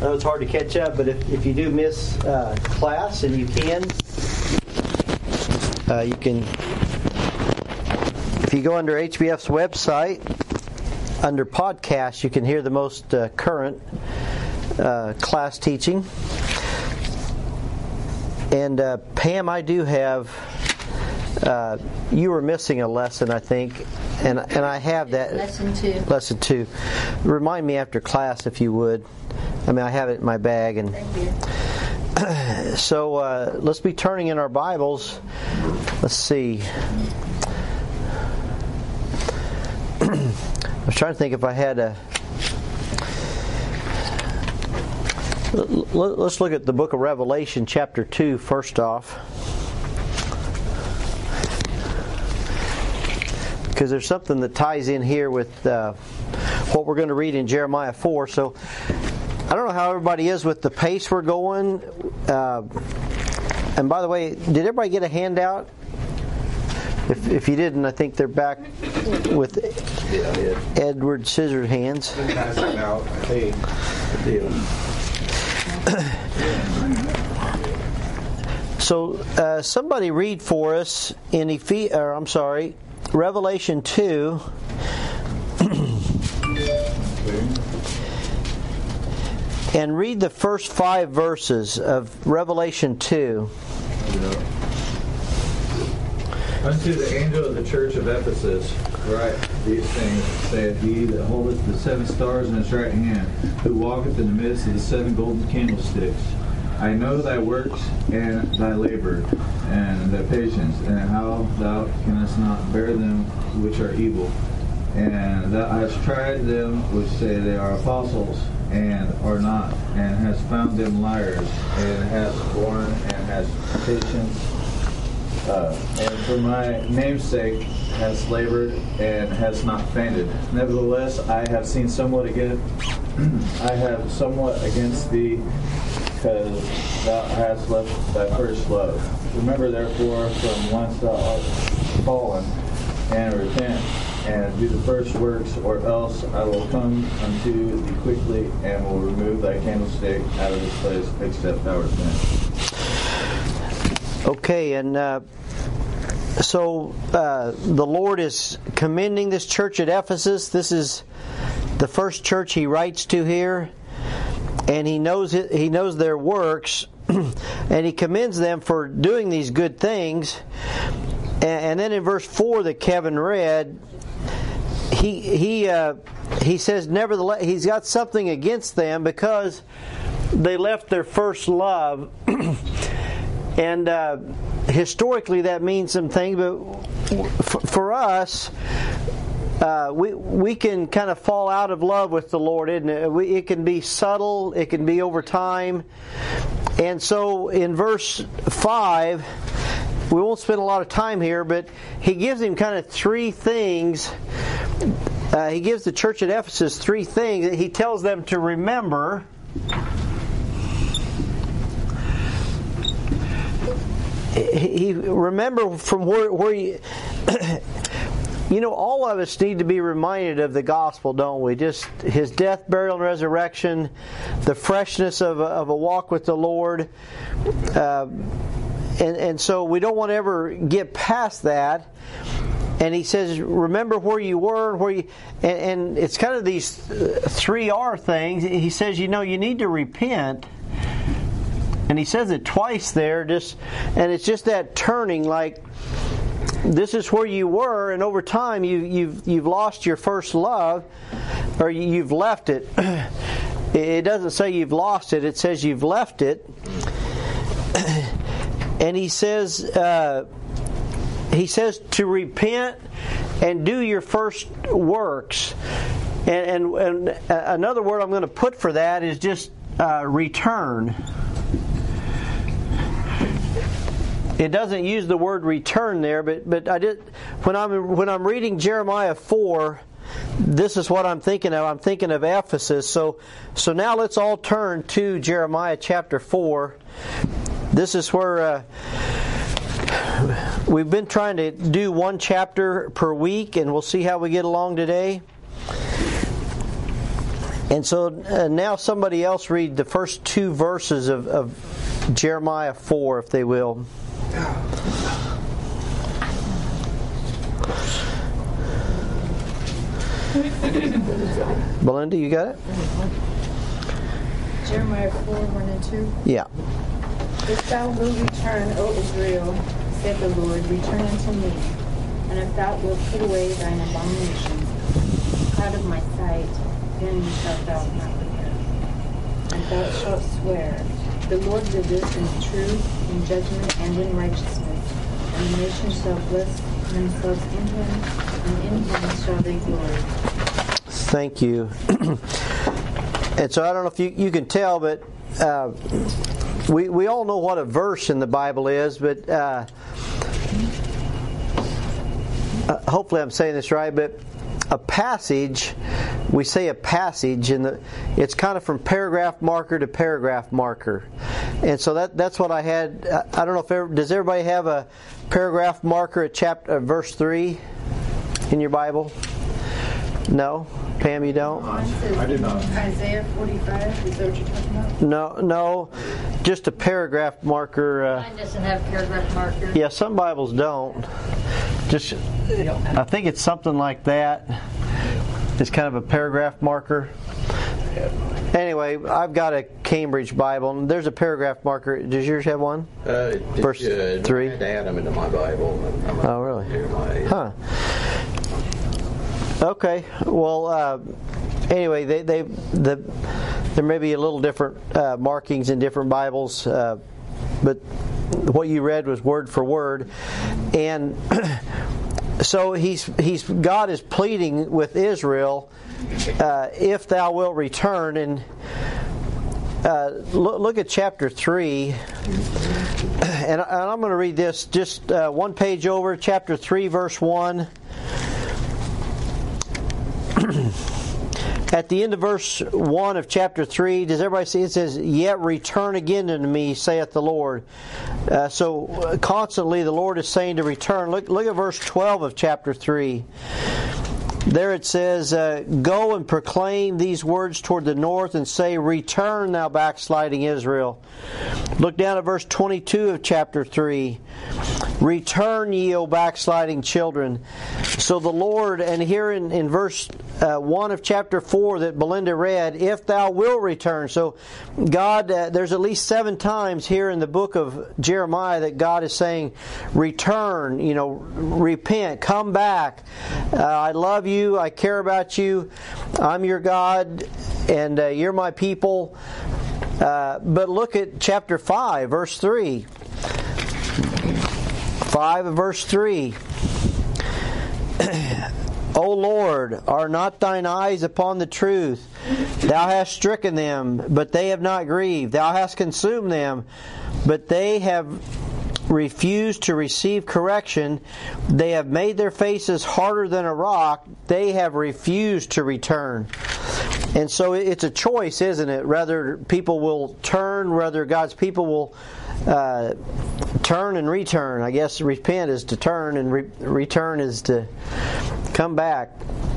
I know it's hard to catch up, but if, if you do miss uh, class and you can, uh, you can, if you go under HBF's website, under podcast, you can hear the most uh, current uh, class teaching. And uh, Pam, I do have. Uh, you were missing a lesson, I think, and and I have that Lesson two. Lesson two. Remind me after class if you would. I mean, I have it in my bag, and Thank you. so uh, let's be turning in our Bibles. Let's see. I was trying to think if I had a. Let- let- Let's look at the book of Revelation, chapter 2, first off. Because there's something that ties in here with uh, what we're going to read in Jeremiah 4. So I don't know how everybody is with the pace we're going. Uh, and by the way, did everybody get a handout? If, if you didn't, I think they're back with Edward Scissorhands. pass it out, I think. So uh, somebody read for us in Ephes- or I'm sorry, Revelation 2. and read the first five verses of Revelation 2. Unto the angel of the church of Ephesus write these things, saith he that holdeth the seven stars in his right hand, who walketh in the midst of the seven golden candlesticks. I know thy works and thy labor, and thy patience, and how thou canst not bear them which are evil. And thou hast tried them which say they are apostles, and are not, and hast found them liars, and hast borne and hast patience uh, and for my name's sake has labored and has not fainted. Nevertheless, I have seen somewhat again. I have somewhat against thee, because thou hast left thy first love. Remember therefore from whence thou art fallen, and repent, and do the first works, or else I will come unto thee quickly, and will remove thy candlestick out of this place, except thou repent. Okay, and uh, so uh, the Lord is commending this church at Ephesus. This is the first church He writes to here, and He knows He knows their works, and He commends them for doing these good things. And, and then in verse four that Kevin read, he he uh, he says, nevertheless, he's got something against them because they left their first love. and uh, historically that means something, but for us, uh, we we can kind of fall out of love with the Lord, isn't it? We, it can be subtle, it can be over time, and so in verse five, we won't spend a lot of time here, but he gives him kind of three things. Uh, he gives the church at Ephesus three things. That he tells them to remember. he remember from where where you you know all of us need to be reminded of the gospel don't we? Just his death burial and resurrection the freshness of a, of a walk with the lord. Uh, and and so we don't want to ever get past that. And he says remember where you were where you and, and it's kind of these three r things. He says you know you need to repent. And he says it twice there just and it's just that turning like this is where you were and over time you you've you've lost your first love or you've left it. It doesn't say you've lost it it says you've left it. And he says uh, he says to repent and do your first works. And, and, and another word i'm going to put for that is just uh, return it doesn't use the word return there, but but I did when I'm when I'm reading Jeremiah four, this is what I'm thinking of. I'm thinking of Ephesus. So so now let's all turn to Jeremiah chapter four. This is where. Uh, We've been trying to do one chapter per week, and we'll see how we get along today. And so uh, now somebody else read the first two verses of, of Jeremiah 4, if they will. Belinda, you got it? Jeremiah 4 1 and 2. Yeah. If thou wilt return, O Israel, said the Lord, return unto me. And if thou wilt put away thine abominations out of my sight, then shalt thou not repent. And thou shalt swear, The Lord did this in truth, in judgment, and in righteousness. And the nations shall bless themselves in him, and in him shall they glory. Thank you. and so I don't know if you, you can tell, but uh, we, we all know what a verse in the Bible is, but uh, uh, hopefully I'm saying this right, but a passage, we say a passage, and it's kind of from paragraph marker to paragraph marker. And so that that's what I had. I don't know if ever, does everybody have a paragraph marker at chapter uh, verse three in your Bible? No, Pam, you don't. I did not. Isaiah 45. Is that what you're talking about? No, no, just a paragraph marker. Uh, Mine doesn't have paragraph marker. yeah, some Bibles don't. Just, I think it's something like that. It's kind of a paragraph marker. Anyway, I've got a Cambridge Bible, and there's a paragraph marker. Does yours have one? Uh, Verse should. three? I had to add them into my Bible. Oh, really? Jeremiah. Huh. Okay. Well, uh, anyway, they, they the there may be a little different uh, markings in different Bibles, uh, but what you read was word for word, and so he's he's God is pleading with Israel, uh, if thou wilt return and. Uh, look, look, at chapter 3, and, I, am going to read this just uh, one page over, chapter 3, verse 1. At the end of verse 1 of chapter 3, does everybody see it says, Yet return again unto me, saith the Lord. Uh, so constantly the Lord is saying to return. Look, look at verse 12 of chapter 3. There it says, uh, Go and proclaim these words toward the north and say, Return, thou backsliding Israel. Look down at verse 22 of chapter 3. Return, ye, O backsliding children. So the Lord, and here in, in verse uh, 1 of chapter 4 that Belinda read, if thou will return. So God, uh, there's at least seven times here in the book of Jeremiah that God is saying, return, you know, repent, come back. Uh, I love you, I care about you, I'm your God, and uh, you're my people. Uh, but look at chapter 5, verse 3. 5 verse 3. O Lord, are not thine eyes upon the truth? Thou hast stricken them, but they have not grieved. Thou hast consumed them, but they have refused to receive correction. They have made their faces harder than a rock. They have refused to return. And so it's a choice, isn't it? Whether people will turn, whether God's people will uh, turn and return. I guess repent is to turn, and re- return is to come back,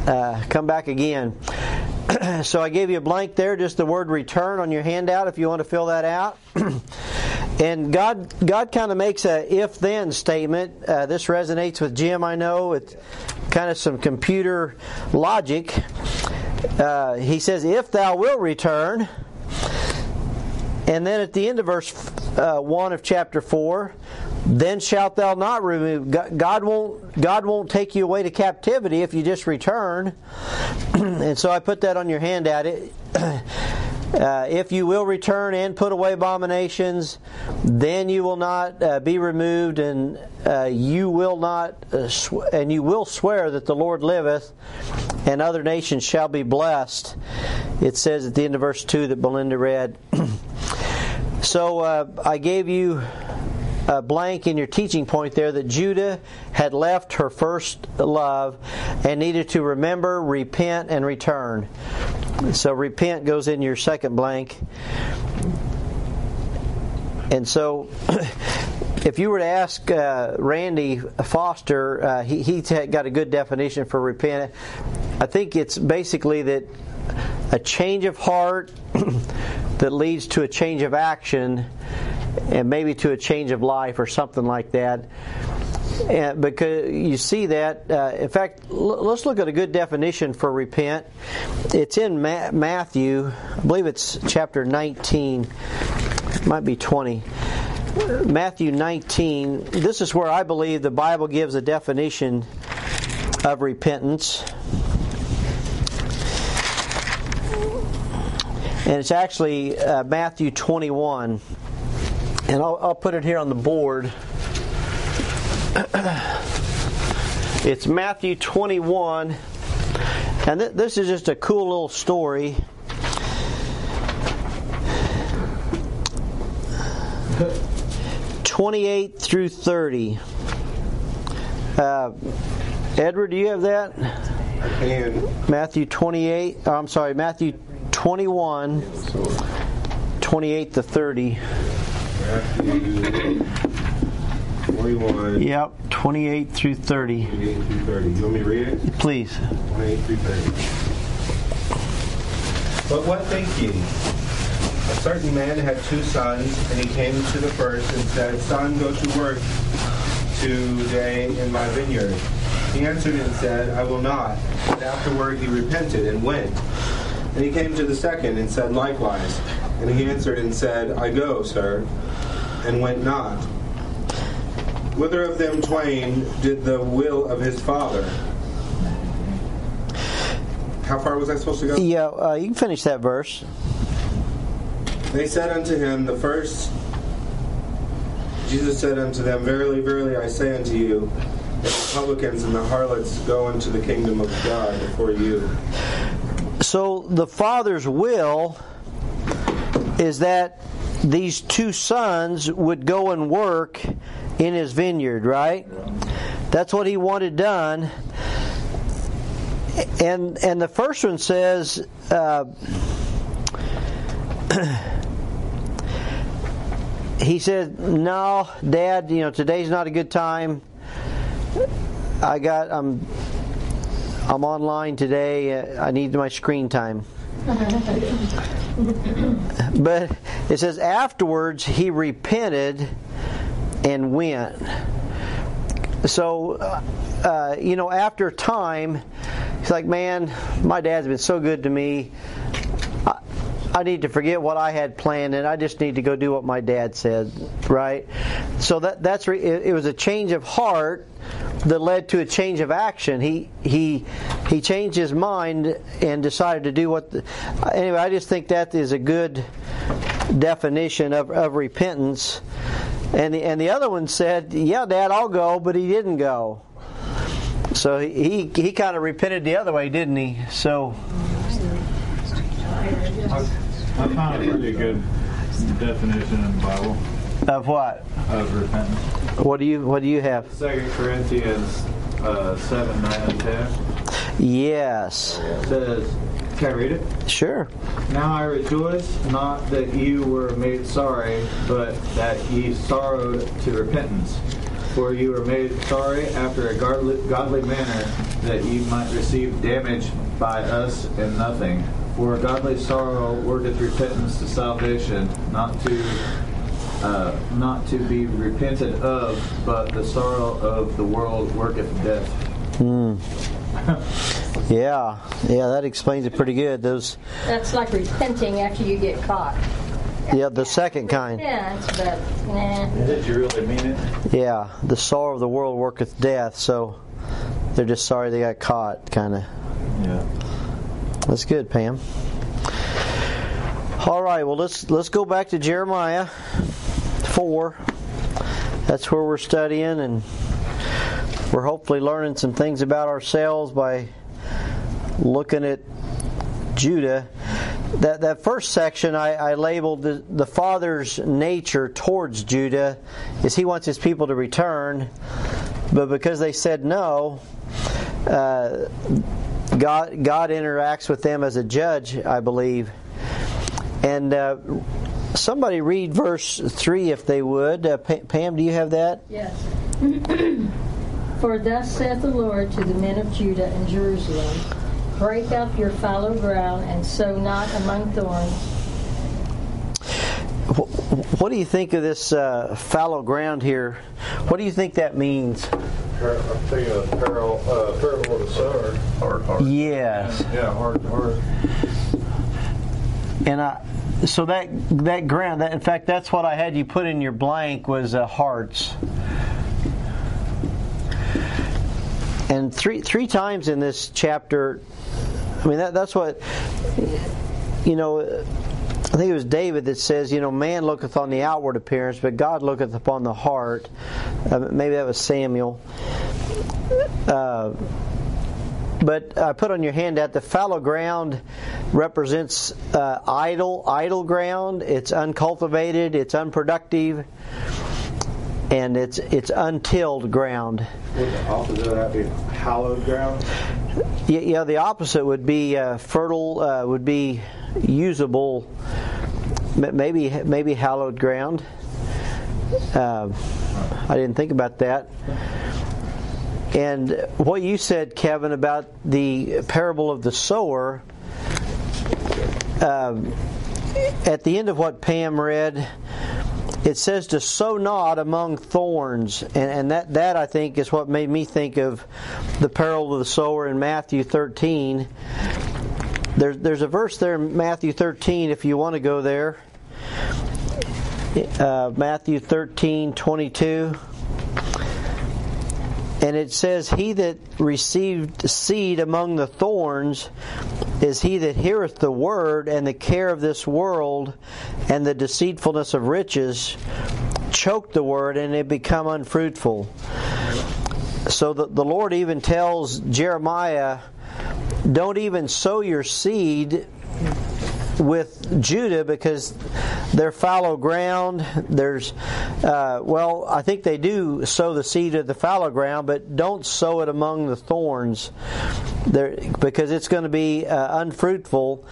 uh, come back again. so I gave you a blank there, just the word return on your handout if you want to fill that out. and God, God kind of makes a if-then statement. Uh, this resonates with Jim, I know. It's kind of some computer logic. Uh, he says, "If thou wilt return." And then at the end of verse uh, 1 of chapter 4, then shalt thou not remove God won't God won't take you away to captivity if you just return. and so I put that on your handout. It, uh, if you will return and put away abominations, then you will not uh, be removed, and uh, you will not, uh, sw- and you will swear that the Lord liveth, and other nations shall be blessed. It says at the end of verse two that Belinda read. so uh, I gave you blank in your teaching point there that Judah had left her first love and needed to remember, repent, and return. So repent goes in your second blank. And so, if you were to ask uh, Randy Foster, uh, he, he got a good definition for repent. I think it's basically that a change of heart that leads to a change of action and maybe to a change of life or something like that. And because you see that, uh, in fact, l- let's look at a good definition for repent. It's in Ma- Matthew, I believe it's chapter 19, might be 20. Matthew 19, this is where I believe the Bible gives a definition of repentance. And it's actually uh, Matthew 21. And I'll, I'll put it here on the board. it's Matthew 21. And th- this is just a cool little story. Twenty-eight through thirty. Uh, Edward, do you have that? Matthew twenty-eight. I'm sorry, Matthew twenty-one. Twenty-eight to thirty. Matthew 21, Yep, twenty-eight through thirty. 28 through 30. You want me to read it? Please. 28 through 30. But what think ye? A certain man had two sons, and he came to the first and said, Son, go to work today in my vineyard. He answered and said, I will not. But afterward he repented and went. And he came to the second and said likewise. And he answered and said, I go, sir, and went not. Whither of them twain did the will of his father? How far was I supposed to go? Yeah, uh, you can finish that verse. They said unto him, The first. Jesus said unto them, Verily, verily, I say unto you, the publicans and the harlots go into the kingdom of God before you. So the father's will is that these two sons would go and work in his vineyard, right? That's what he wanted done. And and the first one says, uh, he said, "No, Dad, you know today's not a good time. I got I'm I'm online today. I need my screen time." but it says afterwards he repented and went. So, uh, you know, after time, he's like, man, my dad's been so good to me. I, need to forget what I had planned, and I just need to go do what my dad said, right? So that that's re- it was a change of heart that led to a change of action. He he he changed his mind and decided to do what. The, anyway, I just think that is a good definition of, of repentance. And the, and the other one said, "Yeah, Dad, I'll go," but he didn't go. So he he, he kind of repented the other way, didn't he? So I found a pretty good definition in the Bible of what? of repentance. What do you what do you have? Second Corinthians uh, seven, nine, and ten Yes, It says, "Can I read it?" sure. Now I rejoice not that you were made sorry, but that ye sorrowed to repentance. For you were made sorry after a godly, godly manner, that ye might receive damage by us and nothing. For godly sorrow worketh repentance to salvation, not to uh, not to be repented of, but the sorrow of the world worketh death. Yeah, yeah, that explains it pretty good. Those, That's like repenting after you get caught. yeah, the second kind. Repent, but nah. Did you really mean it? Yeah, the sorrow of the world worketh death. So they're just sorry they got caught, kind of. Yeah. That's good, Pam. All right, well let's let's go back to Jeremiah four. That's where we're studying, and we're hopefully learning some things about ourselves by looking at Judah. That that first section I, I labeled the, the father's nature towards Judah is he wants his people to return, but because they said no, uh, God God interacts with them as a judge, I believe. And uh, somebody read verse three if they would. Uh, Pa- Pam, do you have that? Yes. For thus saith the Lord to the men of Judah and Jerusalem Break up your fallow ground and sow not among thorns. What do you think of this uh, fallow ground here? What do you think that means? I'm thinking of parable, uh, parable of the sower. Hard, hard. Yes. Yeah, hard, hard. And I, so that that ground, that in fact, that's what I had you put in your blank was uh, hearts. And three three times in this chapter, I mean that that's what you know. I think it was David that says, you know, man looketh on the outward appearance, but God looketh upon the heart. Uh, maybe that was Samuel. Uh, but I put on your hand that the fallow ground represents uh, idle, idle ground. It's uncultivated, it's unproductive, and it's it's untilled ground. Would the opposite of that be hallowed ground? Yeah, yeah the opposite would be uh, fertile, uh, would be usable, maybe maybe hallowed ground. Uh, I didn't think about that. And what you said, Kevin, about the parable of the sower, uh, at the end of what Pam read, it says to sow not among thorns, and, and that, that I think is what made me think of the parable of the sower in Matthew 13. There's there's a verse there in Matthew 13 if you want to go there. Uh, Matthew 13, 22. And it says, He that received seed among the thorns is he that heareth the word, and the care of this world and the deceitfulness of riches choke the word, and it become unfruitful. So the, the Lord even tells Jeremiah, Don't even sow your seed with Judah because they're fallow ground. There's, uh, well, I think they do sow the seed of the fallow ground, but don't sow it among the thorns, there because it's going to be uh, unfruitful.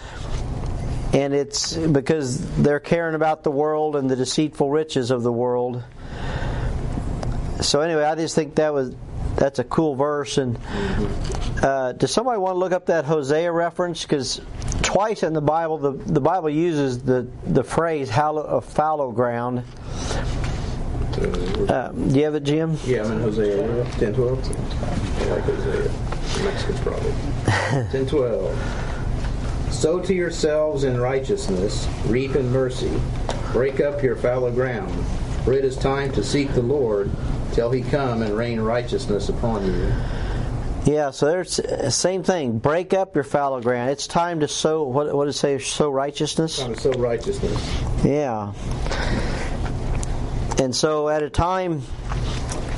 And it's because they're caring about the world and the deceitful riches of the world. So anyway, I just think that was that's a cool verse. And uh, does somebody want to look up that Hosea reference? Because twice in the Bible, the, the Bible uses the, the phrase hallow, uh, fallow ground. Uh, do you have it, Jim? Yeah, I'm in Hosea 10 12. I like Hosea. Mexican probably. 10 12. Sow to yourselves in righteousness, reap in mercy, break up your fallow ground. For it is time to seek the Lord till he come and rain righteousness upon you. Yeah, so there's same thing. Break up your fallow ground. It's time to sow. What, what does it say? Sow righteousness. Time to sow righteousness. Yeah. And so, at a time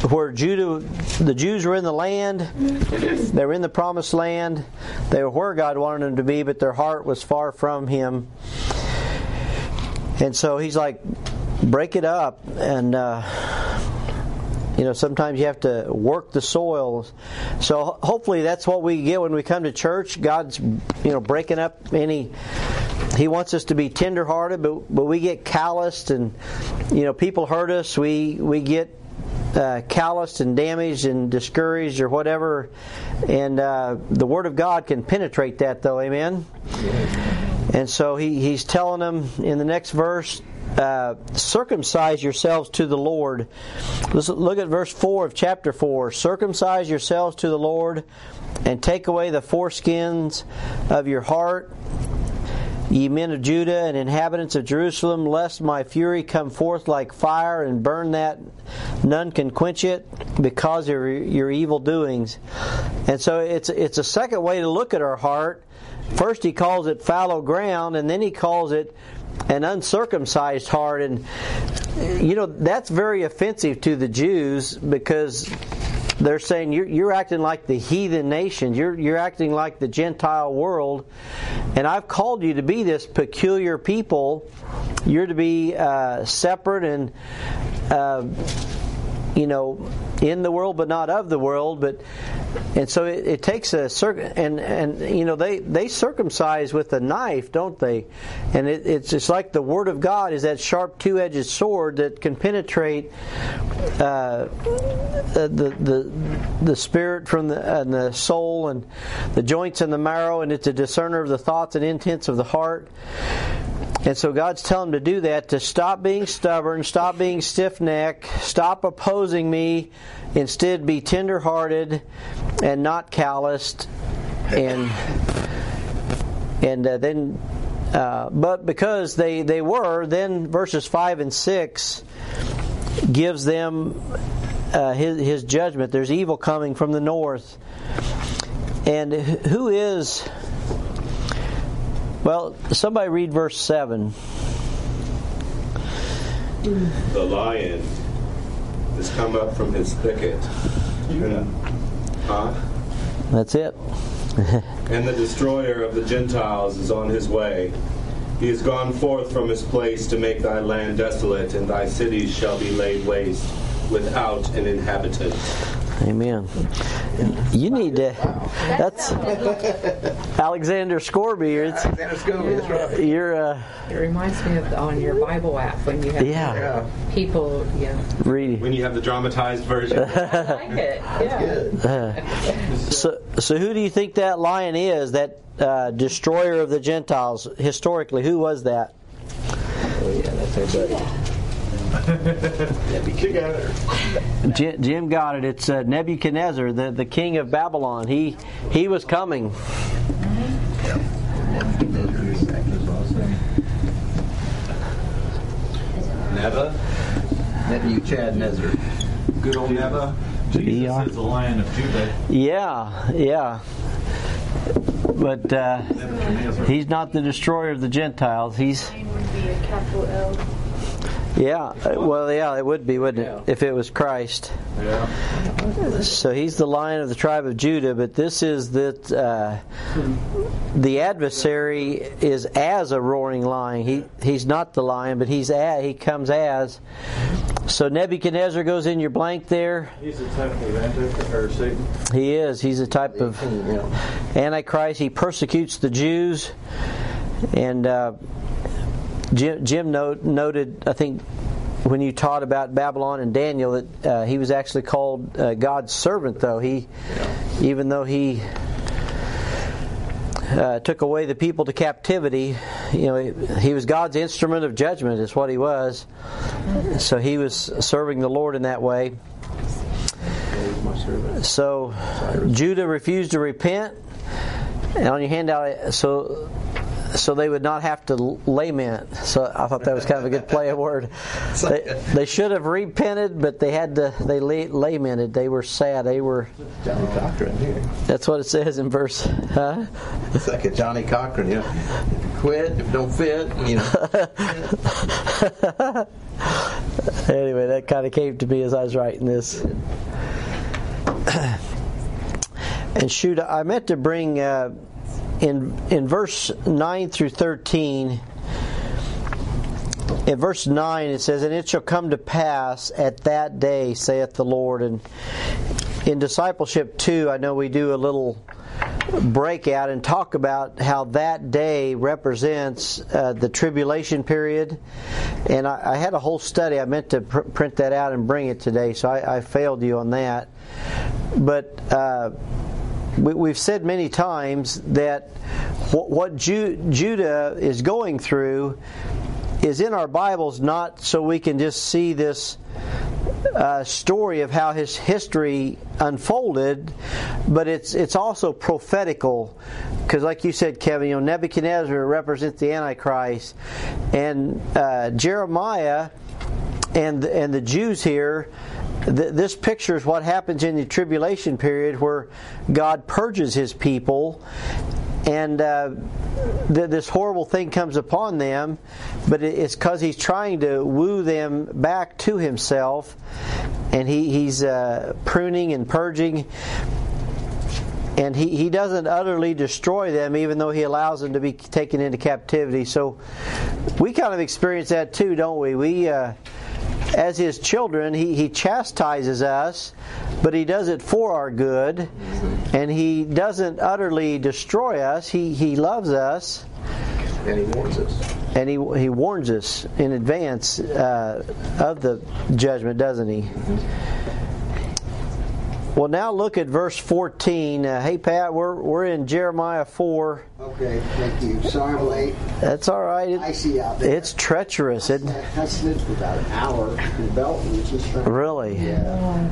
where Judah, the Jews were in the land, they were in the promised land, they were where God wanted them to be, but their heart was far from Him. And so He's like, break it up and. Uh, you know, sometimes you have to work the soil. So hopefully that's what we get when we come to church. God's, you know, breaking up any. He wants us to be tenderhearted, but but we get calloused, and you know, people hurt us. We we get uh, calloused and damaged and discouraged or whatever. And uh, the Word of God can penetrate that, though. Amen. And so he, he's telling them in the next verse uh, circumcise yourselves to the Lord. Let's look at verse 4 of chapter 4. Circumcise yourselves to the Lord and take away the foreskins of your heart, ye men of Judah and inhabitants of Jerusalem, lest my fury come forth like fire and burn that none can quench it because of your evil doings. And so it's, it's a second way to look at our heart. First, he calls it fallow ground, and then he calls it an uncircumcised heart. And you know that's very offensive to the Jews because they're saying you're, you're acting like the heathen nations you're, you're acting like the gentile world. And i've called you to be this peculiar people. You're to be uh, separate and uh, you know, in the world but not of the world. But and so it, it takes a circ and and you know they they circumcise with a knife, don't they? And it, it's just like the word of God is that sharp two-edged sword that can penetrate uh, the the the spirit from the and the soul and the joints and the marrow, and it's a discerner of the thoughts and intents of the heart. And so God's telling them to do that, to stop being stubborn, stop being stiff necked, stop opposing me, instead be tender hearted and not calloused. And and uh, then uh, but because they, they were, then verses 5 and 6 gives them uh, his, his judgment. There's evil coming from the north. And who is well, somebody read verse 7. The lion has come up from his thicket. And, huh? That's it. and the destroyer of the Gentiles is on his way. He is gone forth from his place to make thy land desolate, and thy cities shall be laid waste without an inhabitant. Amen. You need to. That's Alexander Scourby. It's, Alexander Scourby, that's right. you're uh, It reminds me of on your Bible app when you have Yeah. Yeah. people, yeah. reading. When you have the dramatized version. I like it. Yeah. So, so who do you think that lion is? That uh, destroyer of the Gentiles? Historically, who was that? Oh, yeah, that's our buddy. Together. Jim, Jim got it. It's uh, Nebuchadnezzar, the, the king of Babylon. He he was coming. Neva? Nebuchadnezzar. Good old Neva? Jesus Yeah. is the Lion of Judah. Yeah, yeah. But uh, he's not the destroyer of the Gentiles. He's yeah. uh, Well, yeah, it would be, wouldn't it, if it was Christ? Yeah. So he's the lion of the tribe of Judah, but this is that uh, the adversary is as a roaring lion. He he's not the lion, but he's as, he comes as. So Nebuchadnezzar goes in your blank there. He's a type of Antichrist, Satan. He is. He's a type of Yeah. Antichrist. He persecutes the Jews, and uh, Jim, Jim note, noted, I think, when you taught about Babylon and Daniel, that uh, he was actually called uh, God's servant. Though he, even though he uh, took away the people to captivity, you know, he, he was God's instrument of judgment. Is what he was. So he was serving the Lord in that way. So Judah refused to repent, and on your handout, so so they would not have to lament. So I thought that was kind of a good play of word. They, they should have repented, but they had to. They lamented. They were sad. They were. Johnnie Cochran here. That's what it says in verse. Huh? It's like a Johnnie Cochran, you know. Quit, if don't fit, you know. Anyway, that kind of came to me as I was writing this. And shoot, I meant to bring uh, in in verse nine through thirteen. In verse nine, it says, "And it shall come to pass at that day, saith the Lord." And in discipleship two, I know we do a little breakout and talk about how that day represents uh, the tribulation period. And I, I had a whole study. I meant to pr- print that out and bring it today, so I, I failed you on that. But uh, we, we've said many times that what, what Ju- Judah is going through is in our Bibles not so we can just see this uh, story of how his history unfolded, but it's it's also prophetical, because like you said, Kevin, you know Nebuchadnezzar represents the Antichrist, and uh, Jeremiah and and the Jews here. Th- this picture is what happens in the tribulation period, where God purges His people, and uh, th- this horrible thing comes upon them, but it- it's because he's trying to woo them back to himself, and he, he's uh, pruning and purging. And he, he doesn't utterly destroy them, even though he allows them to be taken into captivity. So we kind of experience that too, don't we? We uh, as his children, he, he chastises us, but he does it for our good. And he doesn't utterly destroy us, he, he loves us. And he warns us. And he, he warns us in advance uh, of the judgment, doesn't he? Well, now look at verse 14. Uh, hey, Pat, we're, we're in Jeremiah 4. Okay, thank you. Sorry I'm late. That's all right. It, Icy out there. It's treacherous. It, I snitched for about an hour in Belton. It's just trying really? Yeah.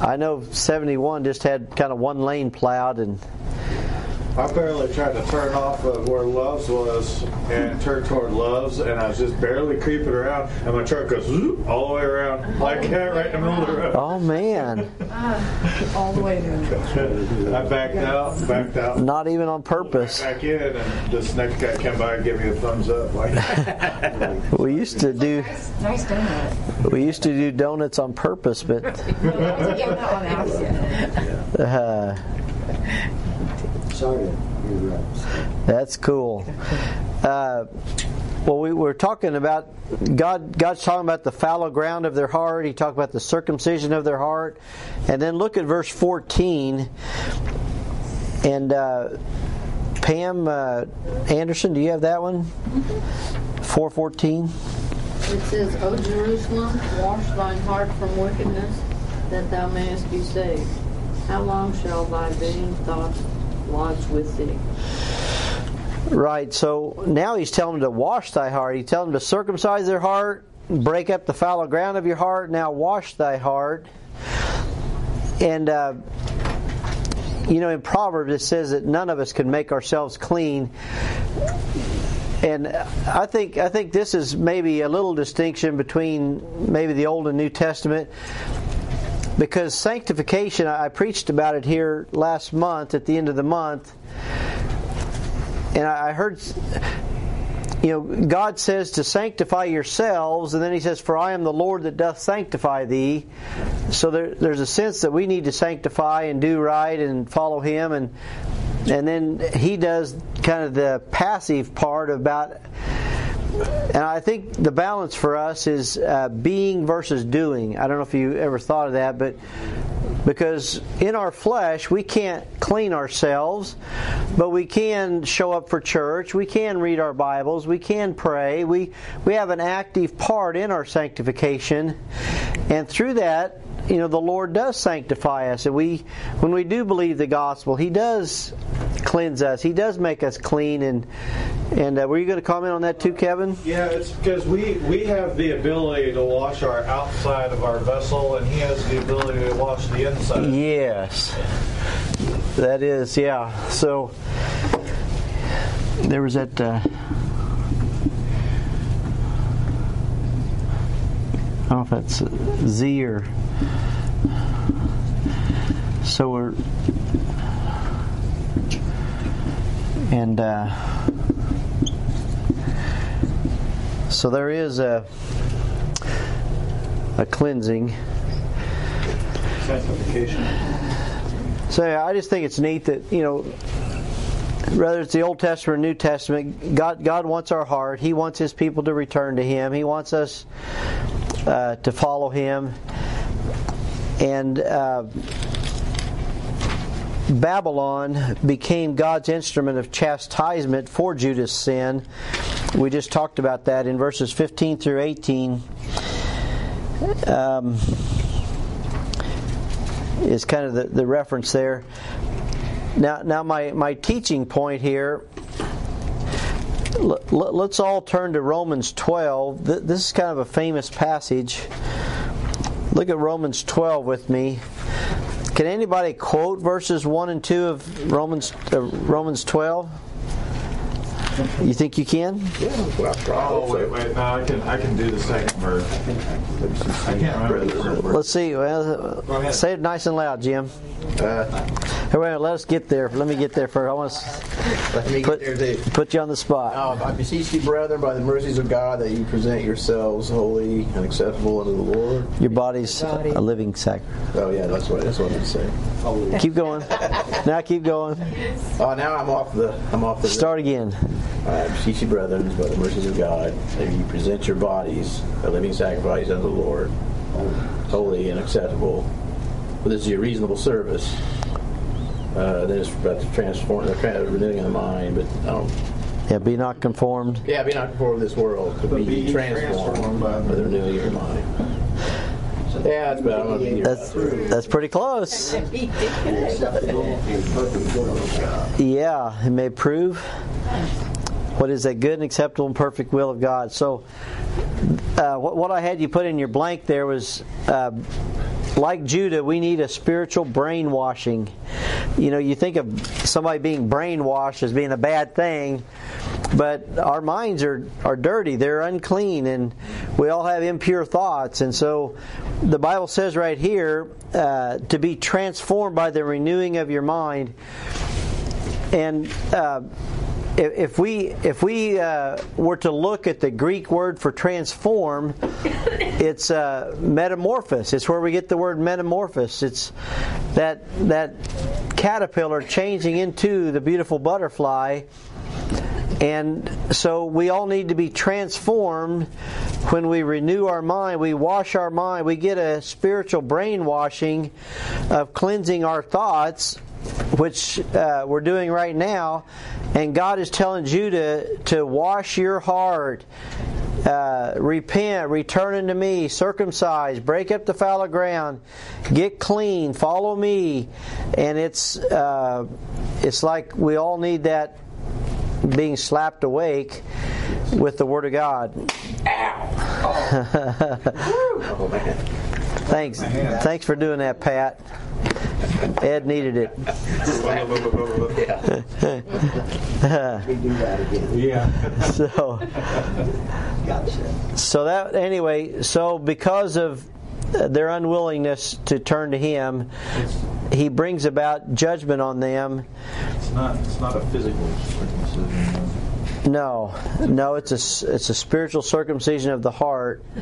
I know 71 just had kind of one lane plowed and I barely tried to turn off of where Love's was and turn toward Love's, and I was just barely creeping around, and my truck goes zoop, all the way around like that right in the middle of the road. oh man, All the way there. I backed out, backed out, not even on purpose. back in, and this next guy came by and gave me a thumbs up. Like, We used to do Nice donut. we used to do donuts on purpose, but No, I have to give that one out. uh, Sorry to interrupt. that's cool. Uh, well, we were talking about God. God's talking about the fallow ground of their heart. He talked about the circumcision of their heart, and then look at verse fourteen. And uh, Pam uh, Anderson, do you have that one? Four fourteen. It says, O Jerusalem, wash thine heart from wickedness, that thou mayest be saved. How long shall thy vain thoughts lodge with thee? Right. So now he's telling them to wash thy heart. He's telling them to circumcise their heart, break up the fallow ground of your heart. Now wash thy heart. And uh, you know, in Proverbs it says that none of us can make ourselves clean. And I think I think this is maybe a little distinction between maybe the Old and New Testament because sanctification I preached about it here last month at the end of the month. And I heard you know God says to sanctify yourselves and then he says for I am the Lord that doth sanctify thee. So there, there's a sense that we need to sanctify and do right and follow him and and then he does kind of the passive part about and I think the balance for us is uh, being versus doing. I don't know if you ever thought of that, but because in our flesh we can't clean ourselves, but we can show up for church, we can read our Bibles, we can pray, we we have an active part in our sanctification, and through that. You know the Lord does sanctify us, and we, when we do believe the gospel, He does cleanse us. He does make us clean. And and uh, were you going to comment on that too, Kevin? yeah, it's because we we have the ability to wash our outside of our vessel, and he has the ability to wash the inside. Yes, that is, yeah. So there was that. Uh, don't know if that's Z or. So we're. And uh, so there is a a cleansing. Sanctification. So yeah, I just think it's neat that you know, whether it's the Old Testament or New Testament, God God wants our heart. He wants His people to return to Him. He wants us uh, to follow Him. And uh, Babylon became God's instrument of chastisement for Judah's sin. We just talked about that in verses 15 through 18. Um, is kind of the, the reference there. Now, now my, my teaching point here. Let, let's all turn to Romans 12. This is kind of a famous passage. Look at Romans 12 with me. Can anybody quote verses 1 and 2 of Romans uh, Romans 12? You think you can? Yeah, well, I Oh wait, wait, no, I can I can do the second verse. I can't remember. Let's see. Well, say it nice and loud, Jim. Uh, Hey, wait, let us get there. Let me get there first. I want to let me put, get there too. put you on the spot. Now, I beseech you, brethren, by the mercies of God, that you present yourselves holy and acceptable unto the Lord. Your body's Body. a living sacrifice. Oh yeah, that's what that's what I'm saying. Keep going. Now keep going. Oh, now I'm off the I'm off the. Start again. I beseech you, brethren, by the mercies of God, that you present your bodies a living sacrifice unto the Lord, holy and acceptable. Well, this is your reasonable service. Uh, then it's about to transform, the tra- renewing of the mind, but I don't. Yeah, be not conformed. Yeah, be not conformed to this world, but be, be transformed, transformed by by the renewing of your mind. Yeah, that's about. I'm gonna be That's that's pretty close. Acceptable and perfect will of God. Yeah, it may prove what is that good and acceptable and perfect will of God. So, uh, what, what I had you put in your blank there was uh, like Judah, we need a spiritual brainwashing. You know, you think of somebody being brainwashed as being a bad thing, but our minds are, are dirty, they're unclean, and we all have impure thoughts. And so the Bible says right here uh, to be transformed by the renewing of your mind. And uh, if if we if we uh, were to look at the Greek word for transform, it's uh, metamorphosis. It's where we get the word metamorphosis. It's that that caterpillar changing into the beautiful butterfly. And so we all need to be transformed when we renew our mind, we wash our mind, we get a spiritual brainwashing of cleansing our thoughts, which uh, we're doing right now. And God is telling Judah to wash your heart, uh, repent, return unto me, circumcise, break up the fallow ground, get clean, follow me. And it's uh, it's like we all need that being slapped awake with the Word of God. Ow! Oh man. Thanks, thanks for doing that, Pat. Ed needed it. yeah. We do that again. Yeah. So, Gotcha. so that anyway. So because of their unwillingness to turn to Him, He brings about judgment on them. It's not. It's not a physical circumcision. No, no, it's a it's a spiritual circumcision of the heart.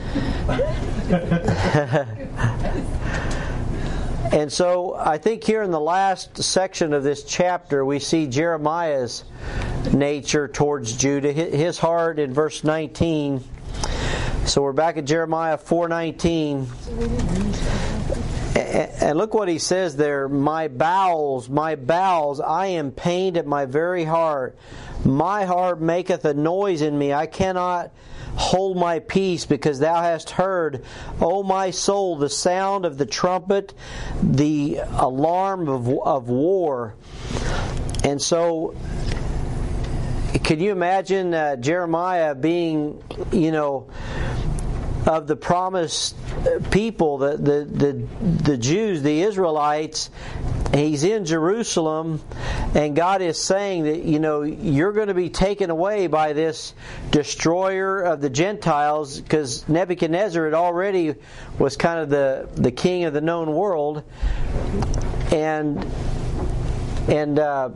and so I think here in the last section of this chapter we see Jeremiah's nature towards Judah, his heart in verse 19. So we're back at Jeremiah 4:19. And look what he says there, my bowels, my bowels, I am pained at my very heart. My heart maketh a noise in me. I cannot hold my peace because thou hast heard, O my soul, the sound of the trumpet, the alarm of, of war. And so can you imagine uh, Jeremiah being, you know, of the promised people, the, the, the, the Jews, the Israelites, he's in Jerusalem, and God is saying that, you know, you're going to be taken away by this destroyer of the Gentiles, because Nebuchadnezzar had already was kind of the, the king of the known world. And, and, uh,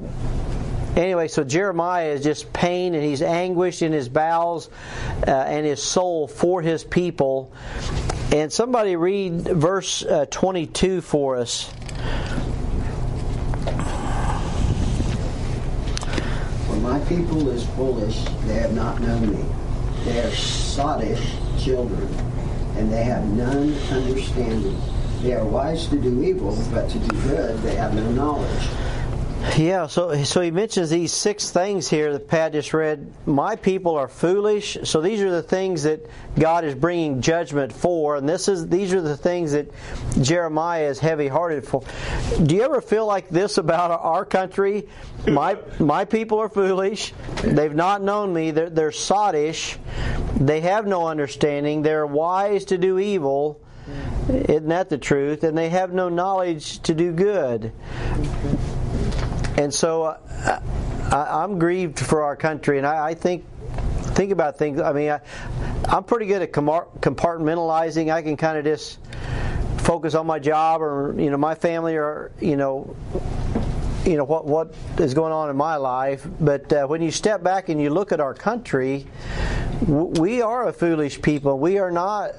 Anyway, so Jeremiah is just pain and he's anguished in his bowels uh, and his soul for his people. And somebody read verse uh, 22 for us. For my people is foolish, they have not known me. They are sottish children, and they have none understanding. They are wise to do evil, but to do good they have no knowledge. Yeah, so so he mentions these six things here that Pat just read. My people are foolish. So these are the things that God is bringing judgment for, and this is these are the things that Jeremiah is heavy-hearted for. Do you ever feel like this about our country? My my people are foolish. They've not known me. They're, they're sottish. They have no understanding. They're wise to do evil. Isn't that the truth? And they have no knowledge to do good. And so uh, I, I'm grieved for our country, and I, I think think about things. I mean, I, I'm pretty good at compartmentalizing. I can kind of just focus on my job, or you know, my family, or you know, you know what what is going on in my life. But uh, when you step back and you look at our country, we are a foolish people. We are not.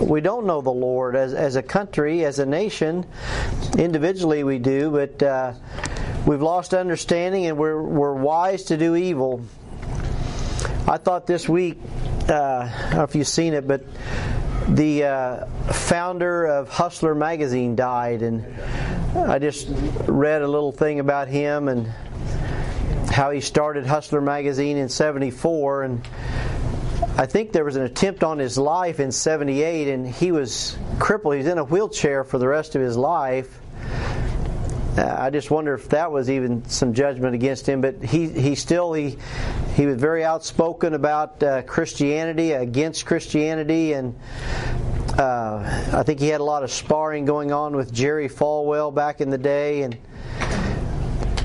We don't know the Lord as as a country, as a nation. Individually, we do, but uh, we've lost understanding, and we're we're wise to do evil. I thought this week, uh, I don't know if you've seen it, but the uh, founder of Hustler magazine died, and I just read a little thing about him and how he started Hustler magazine in '74, and I think there was an attempt on his life in '78, and he was crippled. He was in a wheelchair for the rest of his life. Uh, I just wonder if that was even some judgment against him. But he, he still he he was very outspoken about uh, Christianity, against Christianity, and uh, I think he had a lot of sparring going on with Jerry Falwell back in the day. And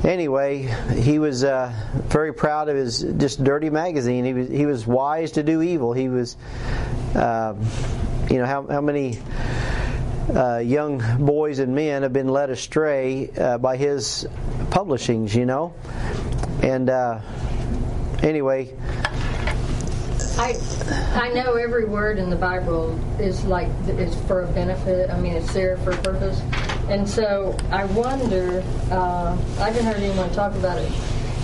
anyway, he was uh, very proud of his just dirty magazine. He was he was wise to do evil. He was, uh, you know, how how many uh, young boys and men have been led astray uh, by his publishings, you know. And uh, anyway, I I know every word in the Bible is like is for a benefit. I mean, it's there for a purpose. And so I wonder. Uh, I haven't heard anyone talk about it,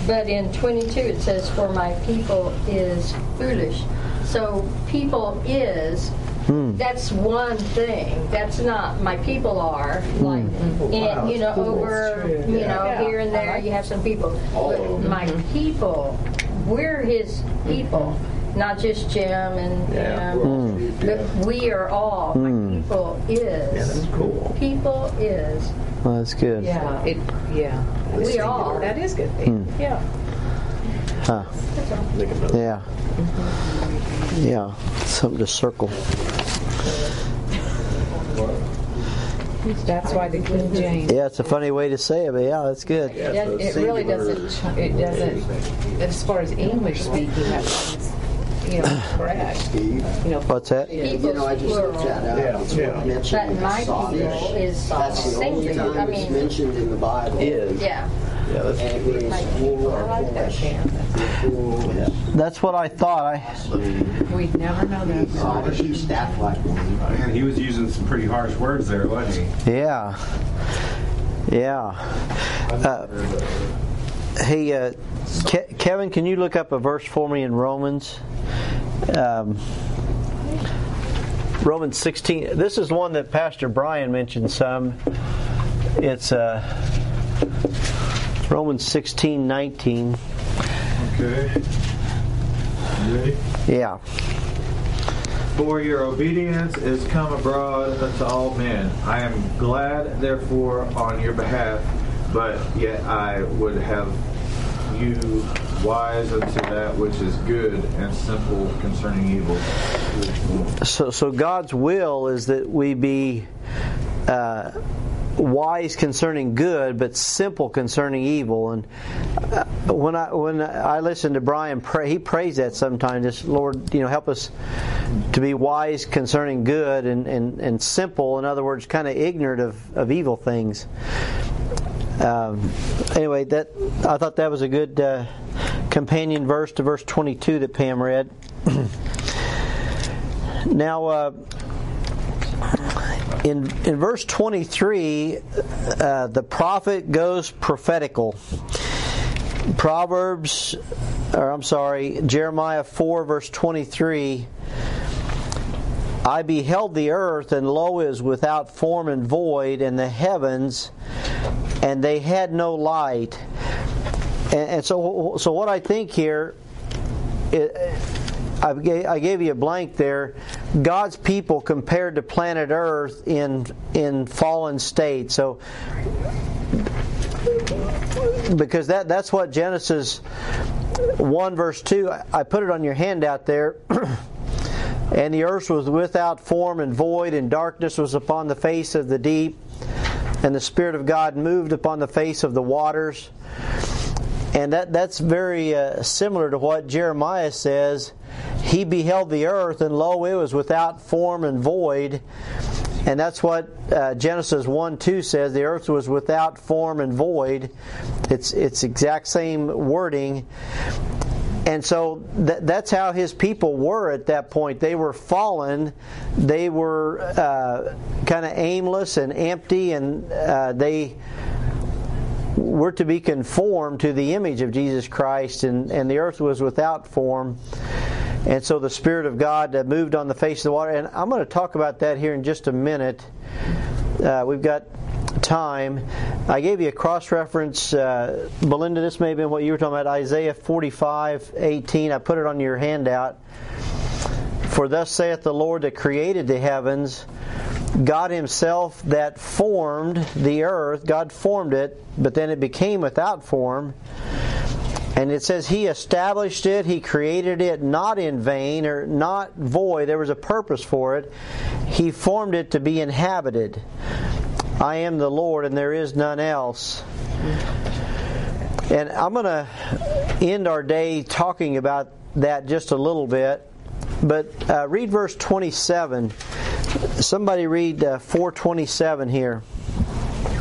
but in 22 it says, "For my people is foolish." So people is Hmm. that's one thing. That's not my people are like in, you know over you know Yeah. here and there you have some people. But my people, we're his people, not just Jim and Yeah, we're all yeah. but we are all. My mm. people Yeah, is that's cool. people is well, that's good. Yeah, it, yeah. we all. That is good. Mm. Yeah. Huh. Make a note. Yeah. Yeah. Something to circle. That's why the King James. Yeah, it's a funny way to say it, but yeah, that's good. Yeah, Yeah, so it really doesn't. It doesn't. As far as English speaking, that's you know correct. Steve. You know, What's that? Yeah, you know, I just looked that up. Yeah, It's yeah. mentioned But my people Sodom. is That's the only singular. time I it's mean, mentioned in the Bible. Is. yeah. Yeah, that's And it means fool I or like that foolish. Dan. Fool is That's what I thought. I We'd never know that. Sodom, he staffed like one. Man, he was using some pretty harsh words there, wasn't he? yeah. Yeah. Uh, hey, uh, Ke- Kevin, can you look up a verse for me in Romans? Um, Romans 16. This is one that Pastor Brian mentioned some. It's uh, Romans 16, 19. Okay. You ready? Yeah. For your obedience is come abroad unto all men. I am glad, therefore, on your behalf, but yet I would have you wise unto that which is good and simple concerning evil. So, so God's will is that we be uh, wise concerning good, but simple concerning evil. And uh, when I when I listen to Brian pray, he prays that sometimes. Just Lord, you know, help us to be wise concerning good and, and, and simple. In other words, kind of ignorant of, of evil things. Um, anyway, that I thought that was a good uh, companion verse to verse 22 that Pam read. now, uh, in in verse 23, uh, the prophet goes prophetical. Proverbs, or I'm sorry, Jeremiah 4 verse 23. I beheld the earth, and lo, is without form and void, and the heavens, and they had no light. And, and so, so what I think here, it, I gave, I gave you a blank there. God's people compared to planet Earth in in fallen state. So, because that that's what Genesis one verse two. I- I put it on your handout there. And the earth was without form and void, and darkness was upon the face of the deep. And the Spirit of God moved upon the face of the waters. And that, that's very uh, similar to what Jeremiah says. He beheld the earth, and lo, it was without form and void. And that's what uh, Genesis 1 2 says the earth was without form and void. It's, it's exact same wording. And so th- that's how his people were at that point. They were fallen. They were uh, kind of aimless and empty, and uh, they we're to be conformed to the image of Jesus Christ, and, and the earth was without form. And so the Spirit of God uh, moved on the face of the water. And I'm going to talk about that here in just a minute. Uh, we've got time. I gave you a cross reference. Uh, Belinda, this may have been what you were talking about Isaiah 45 18. I put it on your handout. For thus saith the Lord that created the heavens, God Himself that formed the earth, God formed it, but then it became without form. And it says He established it, He created it not in vain or not void. There was a purpose for it. He formed it to be inhabited. I am the Lord and there is none else. And I'm going to end our day talking about that just a little bit. But uh, read verse 27. Somebody read uh, 427 here.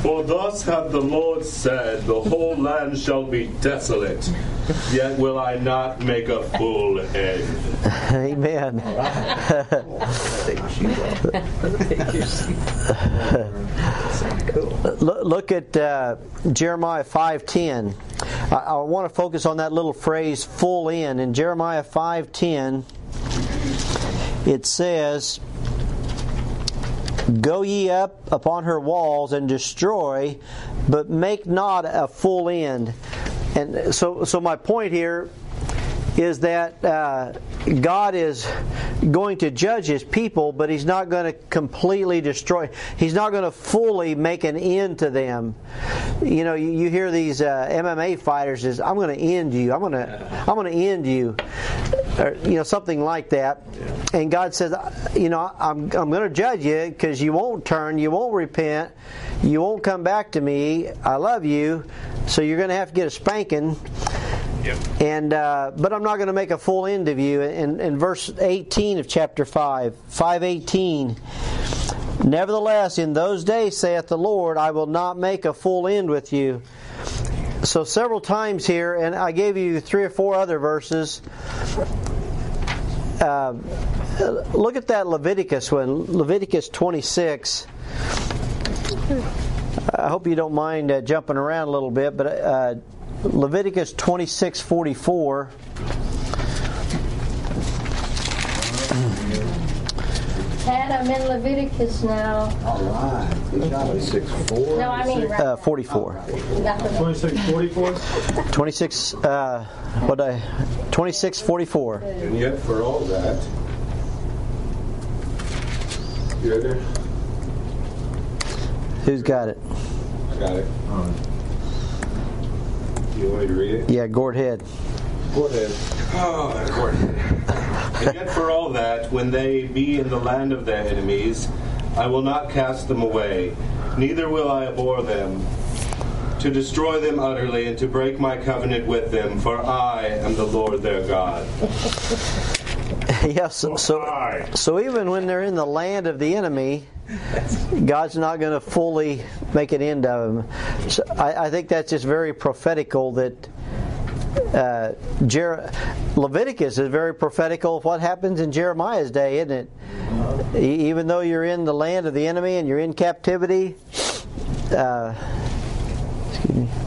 For thus hath the Lord said, The whole land shall be desolate, yet will I not make a full end. Amen. Look at uh, Jeremiah 5.10. I, I want to focus on that little phrase, full end. In Jeremiah 5.10, it says, Go ye up upon her walls and destroy, but make not a full end. And so, so my point here is that uh, God is going to judge His people, but He's not going to completely destroy. He's not going to fully make an end to them. You know, you, you hear these uh, MMA fighters is, "I'm going to end you. I'm going to, I'm going to end you," or you know, something like that. And God says, "You know, I'm, I'm going to judge you because you won't turn, you won't repent, you won't come back to me. I love you, so you're going to have to get a spanking." Yep. And uh, but I'm not going to make a full end of you. In, in verse 18 of chapter 5, 518. Nevertheless, in those days, saith the Lord, I will not make a full end with you. So several times here, and I gave you three or four other verses. Uh, look at that Leviticus one, Leviticus 26. I hope you don't mind uh, jumping around a little bit, but uh, Leviticus 26:44. Tad, I'm in Leviticus now. All right. Good job. 26 4. No, I mean Uh, 44. 26, 44? 26, uh, what I, 2644. And yet, for all that, you ready? Who's got it? I got it. You want me to read it? Yeah, Gord Head. Go ahead. Oh, Gordon. And yet, for all that, when they be in the land of their enemies, I will not cast them away, neither will I abhor them, to destroy them utterly and to break my covenant with them, for I am the Lord their God. yes, so, so, so even when they're in the land of the enemy, God's not going to fully make an end of them. So I, I think that's just very prophetical that uh, Jer- Leviticus is very prophetical of what happens in Jeremiah's day, isn't it? E- even though you're in the land of the enemy and you're in captivity, uh, excuse me.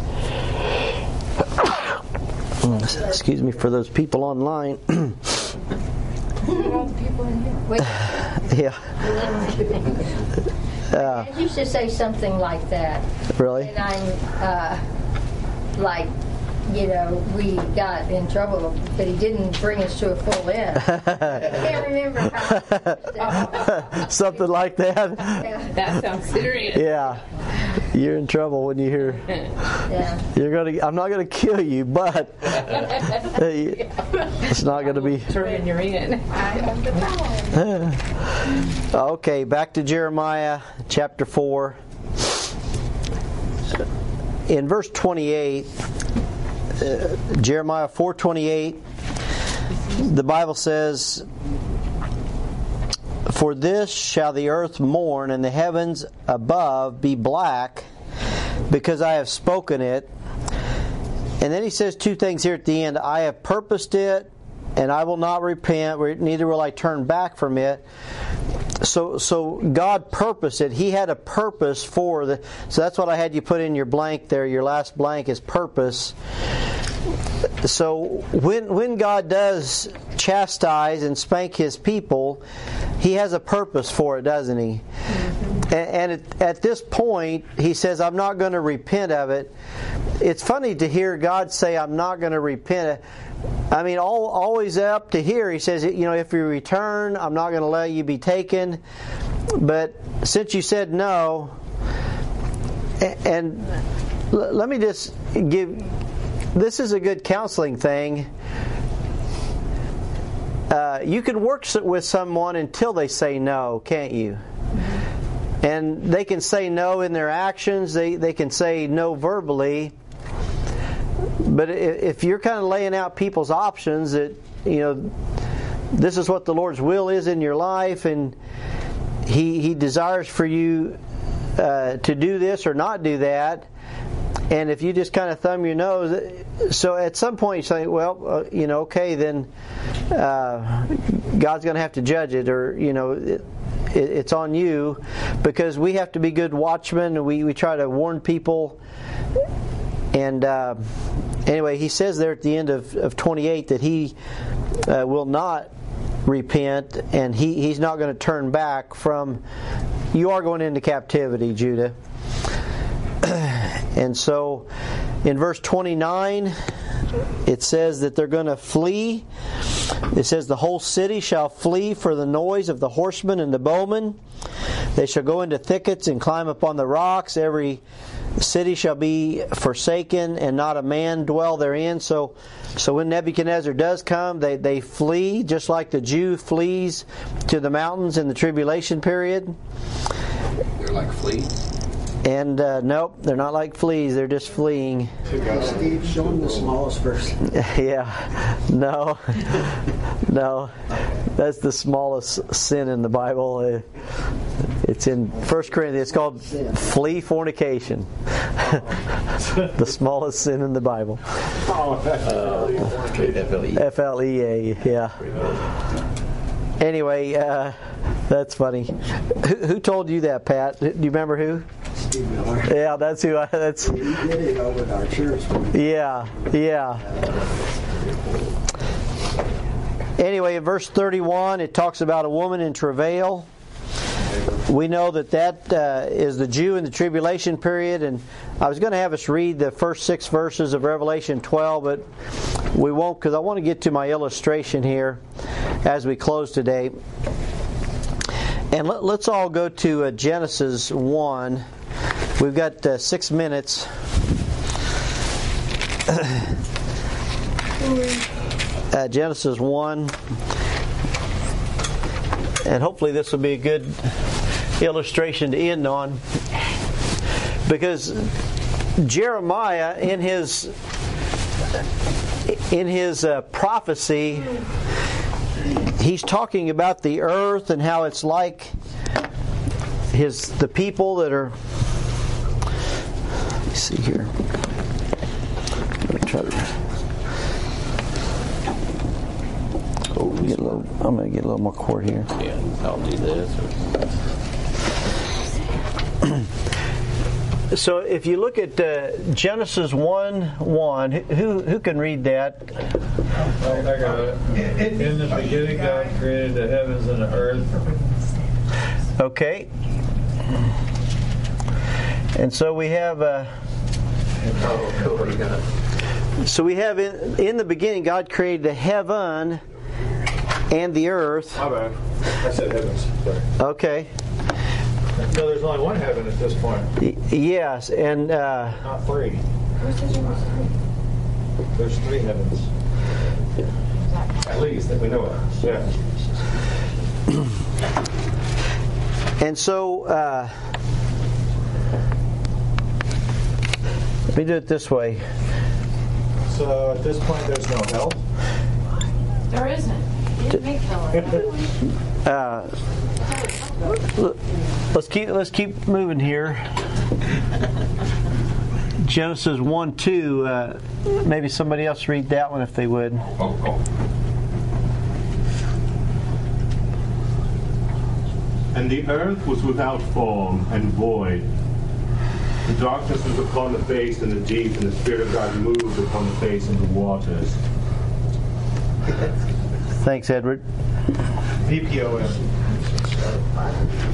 Excuse me for those people online. Yeah. I used to say something like that. Really? And I'm uh, like, you know, we got in trouble, but he didn't bring us to a full end. I can't remember how. Something like that. That sounds serious. Yeah. You're in trouble when you hear Yeah. you're gonna. I'm not gonna kill you, but it's not gonna be. Turn you're in. I have the ball. Okay, back to Jeremiah chapter four. In verse 28, uh, Jeremiah 4:28, the Bible says, "For this shall the earth mourn, and the heavens above be black, because I have spoken it." And then he says two things here at the end: "I have purposed it, and I will not repent; neither will I turn back from it." So so God purposed it. He had a purpose for the. So that's what I had you put in your blank there. Your last blank is purpose. So when when God does chastise and spank His people, He has a purpose for it, doesn't He? And, and at, at this point, He says, "I'm not going to repent of it." It's funny to hear God say, "I'm not going to repent." I mean, all, always up to here, he says, you know, if you return, I'm not going to let you be taken. But since you said no, and let me just give this is a good counseling thing. Uh, you can work with someone until they say no, can't you? And they can say no in their actions, they, they can say no verbally but if you're kind of laying out people's options that, you know, this is what the Lord's will is in your life, and He, he desires for you uh, to do this or not do that, and if you just kind of thumb your nose, so at some point you say, well, uh, you know, okay, then uh, God's going to have to judge it, or you know, it, it, it's on you, because we have to be good watchmen, and we, we try to warn people, and uh, anyway, he says there at the end of, of 28 that he uh, will not repent and he, he's not going to turn back from. You are going into captivity, Judah. and so in verse 29, it says that they're going to flee. It says, The whole city shall flee for the noise of the horsemen and the bowmen. They shall go into thickets and climb upon the rocks. Every city shall be forsaken, and not a man dwell therein. So, so when Nebuchadnezzar does come, they, they flee, just like the Jew flees to the mountains in the tribulation period. They're like fleas? And uh, nope, they're not like fleas, they're just fleeing. Steve, show them the smallest verse. yeah, no, no, that's the smallest sin in the Bible. Uh, it's in First Corinthians. It's called flee fornication. the smallest sin in the Bible. F L E A. Yeah. Anyway, uh, that's funny. Who, who told you that, Pat? Do you remember who? Steve Miller. Yeah, that's who. I, that's. He did it over our church. Yeah, yeah. Anyway, in verse 31, it talks about a woman in travail. We know that that uh, is the Jew in the tribulation period, and I was going to have us read the first six verses of Revelation 12, but we won't because I want to get to my illustration here as we close today. And let, us all go to uh, Genesis 1. We've got uh, six minutes. uh, Genesis 1. And hopefully, this will be a good illustration to end on. Because Jeremiah, in his in his uh, prophecy, he's talking about the earth and how it's like his the people that are me see here let me try to oh get a little I'm gonna get a little more cord here yeah I'll do this so if you look at uh, Genesis 1 1, who, who can read that? I got it. In the beginning, God created the heavens and the earth. Okay. And so we have. Uh, so we have in, in the beginning, God created the heaven and the earth. My bad. I said heavens. Sorry. Okay. No, there's only one heaven at this point. Y- yes, and uh, not three. There's three heavens. At least that we know of. Yeah. and so uh, let me do it this way. So at this point, there's no hell. There isn't. You didn't make hell. Uh, let's keep let's keep moving here. Genesis one two. Uh, maybe somebody else read that one if they would. And the earth was without form and void. The darkness was upon the face and the deep, and the Spirit of God moved upon the face of the waters. Thanks, Edward. VPOS.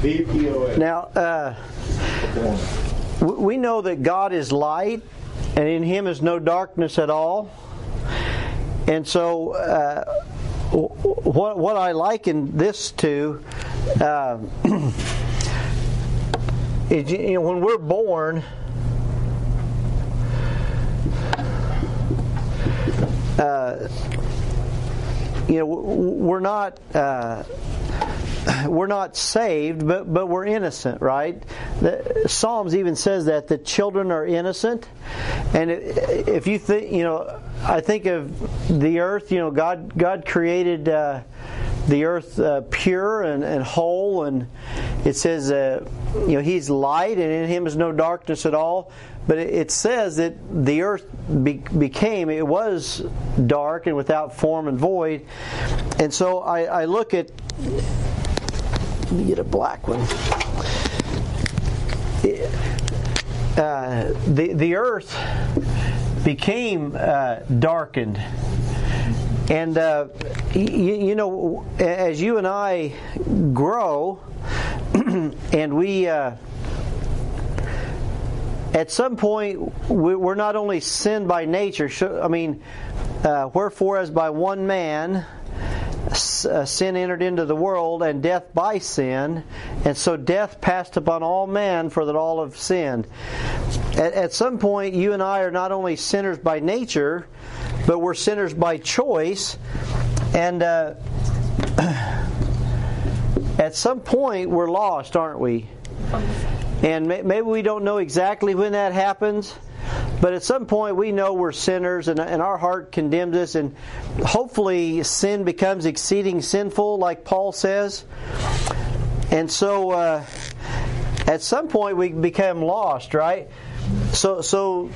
VPOS. Now, uh, we know that God is light, and in Him is no darkness at all. And so, uh, what what I liken this to uh, is you know when we're born. Uh, you know, we're not uh, we're not saved, but but we're innocent, right? The, Psalms even says that the children are innocent, and if you think, you know, I think of the earth. You know, God God created. Uh, the earth uh, pure and, and whole, and it says, uh, you know, He's light, and in Him is no darkness at all. But it, says that the earth be, became, it was dark and without form and void. And so I, I look at let me get a black one. Uh, the the earth became uh, darkened, and uh, you, you, know, as you and I grow, and we. Uh, at some point, we're not only sinned by nature. I mean, uh, wherefore, as by one man uh, sin entered into the world, and death by sin, and so death passed upon all men, for that all have sinned. At, at some point, you and I are not only sinners by nature, but we're sinners by choice, and uh, at some point, we're lost, aren't we? And maybe we don't know exactly when that happens. But at some point, we know we're sinners and, and our heart condemns us, and hopefully, sin becomes exceeding sinful, like Paul says. And so, uh, at some point, we become lost, right? So, so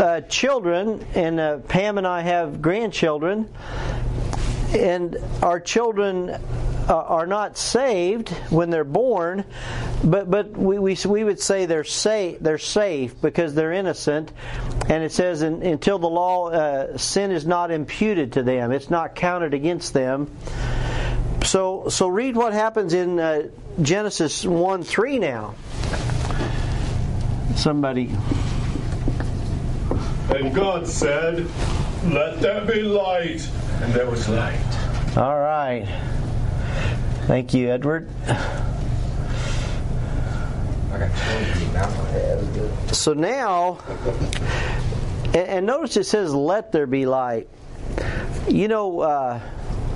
uh, children, and uh, Pam and I have grandchildren, and our children uh, are not saved when they're born, but but we, we, we would say they're safe they're safe because they're innocent, and it says in, until the law uh, sin is not imputed to them, it's not counted against them. So so read what happens in uh, Genesis one three now. Somebody. And God said, "Let there be light," and there was light. All right. Thank you, Edward. So now, and, notice it says, let there be light. You know, uh,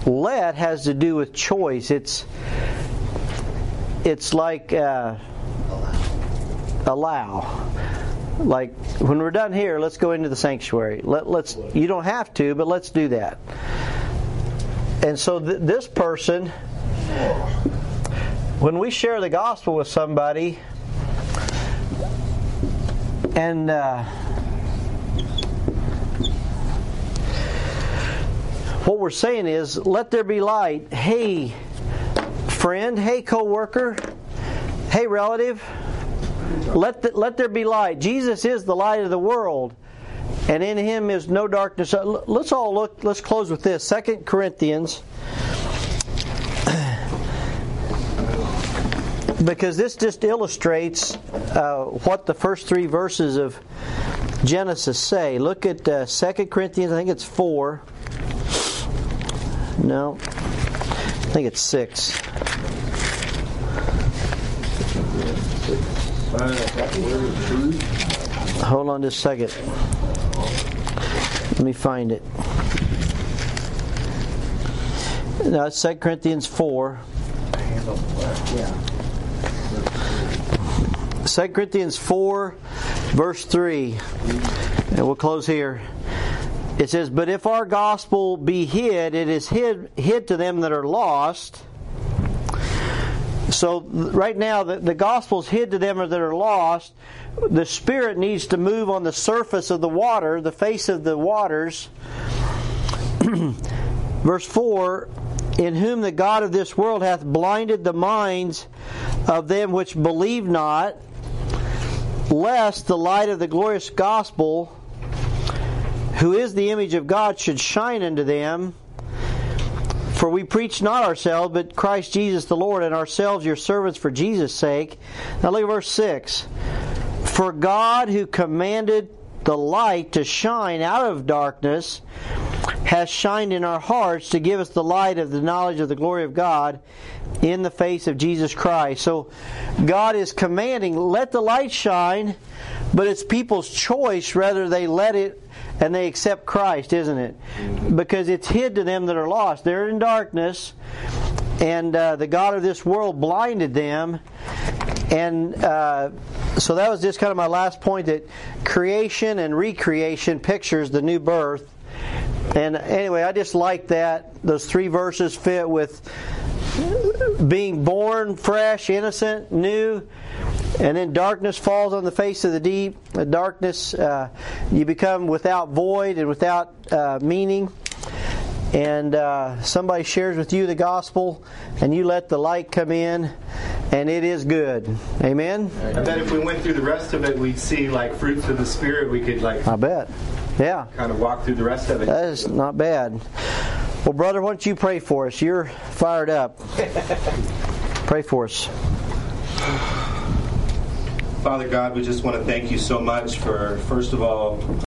let has to do with choice. It's it's like uh, allow. Like when we're done here, let's go into the sanctuary. Let, let's. You don't have to, but let's do that. And so th- this person when we share the gospel with somebody, and uh, what we're saying is, let there be light. Hey, friend. Hey, coworker. Hey, relative. Let the, let there be light. Jesus is the light of the world, and in Him is no darkness. Let's all look. Let's close with this. Second Corinthians because this just illustrates uh, what the first three verses of Genesis say. Look at uh, 2 Corinthians, I think it's 4. No, I think it's 6. Hold on just a second. Let me find it. No, it's 2 Corinthians 4. Yeah. 2 Corinthians 4, verse 3. And we'll close here. It says, But if our gospel be hid, it is hid, hid to them that are lost. So, right now, the, the gospel is hid to them that are lost. The Spirit needs to move on the surface of the water, the face of the waters. Verse 4 in whom the God of this world hath blinded the minds of them which believe not, lest the light of the glorious gospel, who is the image of God, should shine unto them. For we preach not ourselves, but Christ Jesus the Lord, and ourselves your servants for Jesus' sake. Now look at verse 6. For God, who commanded the light to shine out of darkness, has shined in our hearts to give us the light of the knowledge of the glory of God in the face of Jesus Christ. So God is commanding, let the light shine, but it's people's choice whether they let it and they accept Christ, isn't it? Because it's hid to them that are lost. They're in darkness, and uh, the God of this world blinded them. And uh, so that was just kind of my last point that creation and recreation pictures the new birth. And anyway, I just like that. Those three verses fit with being born fresh, innocent, new, and then darkness falls on the face of the deep. The darkness, uh, you become without void and without uh, meaning. And uh, somebody shares with you the gospel, and you let the light come in, and it is good. Amen. I bet if we went through the rest of it, we'd see like fruits of the spirit. We could like. I bet. Yeah. Kind of walk through the rest of it. That is not bad. Well, brother, why don't you pray for us? You're fired up. pray for us. Father God, we just want to thank you so much for, first of all,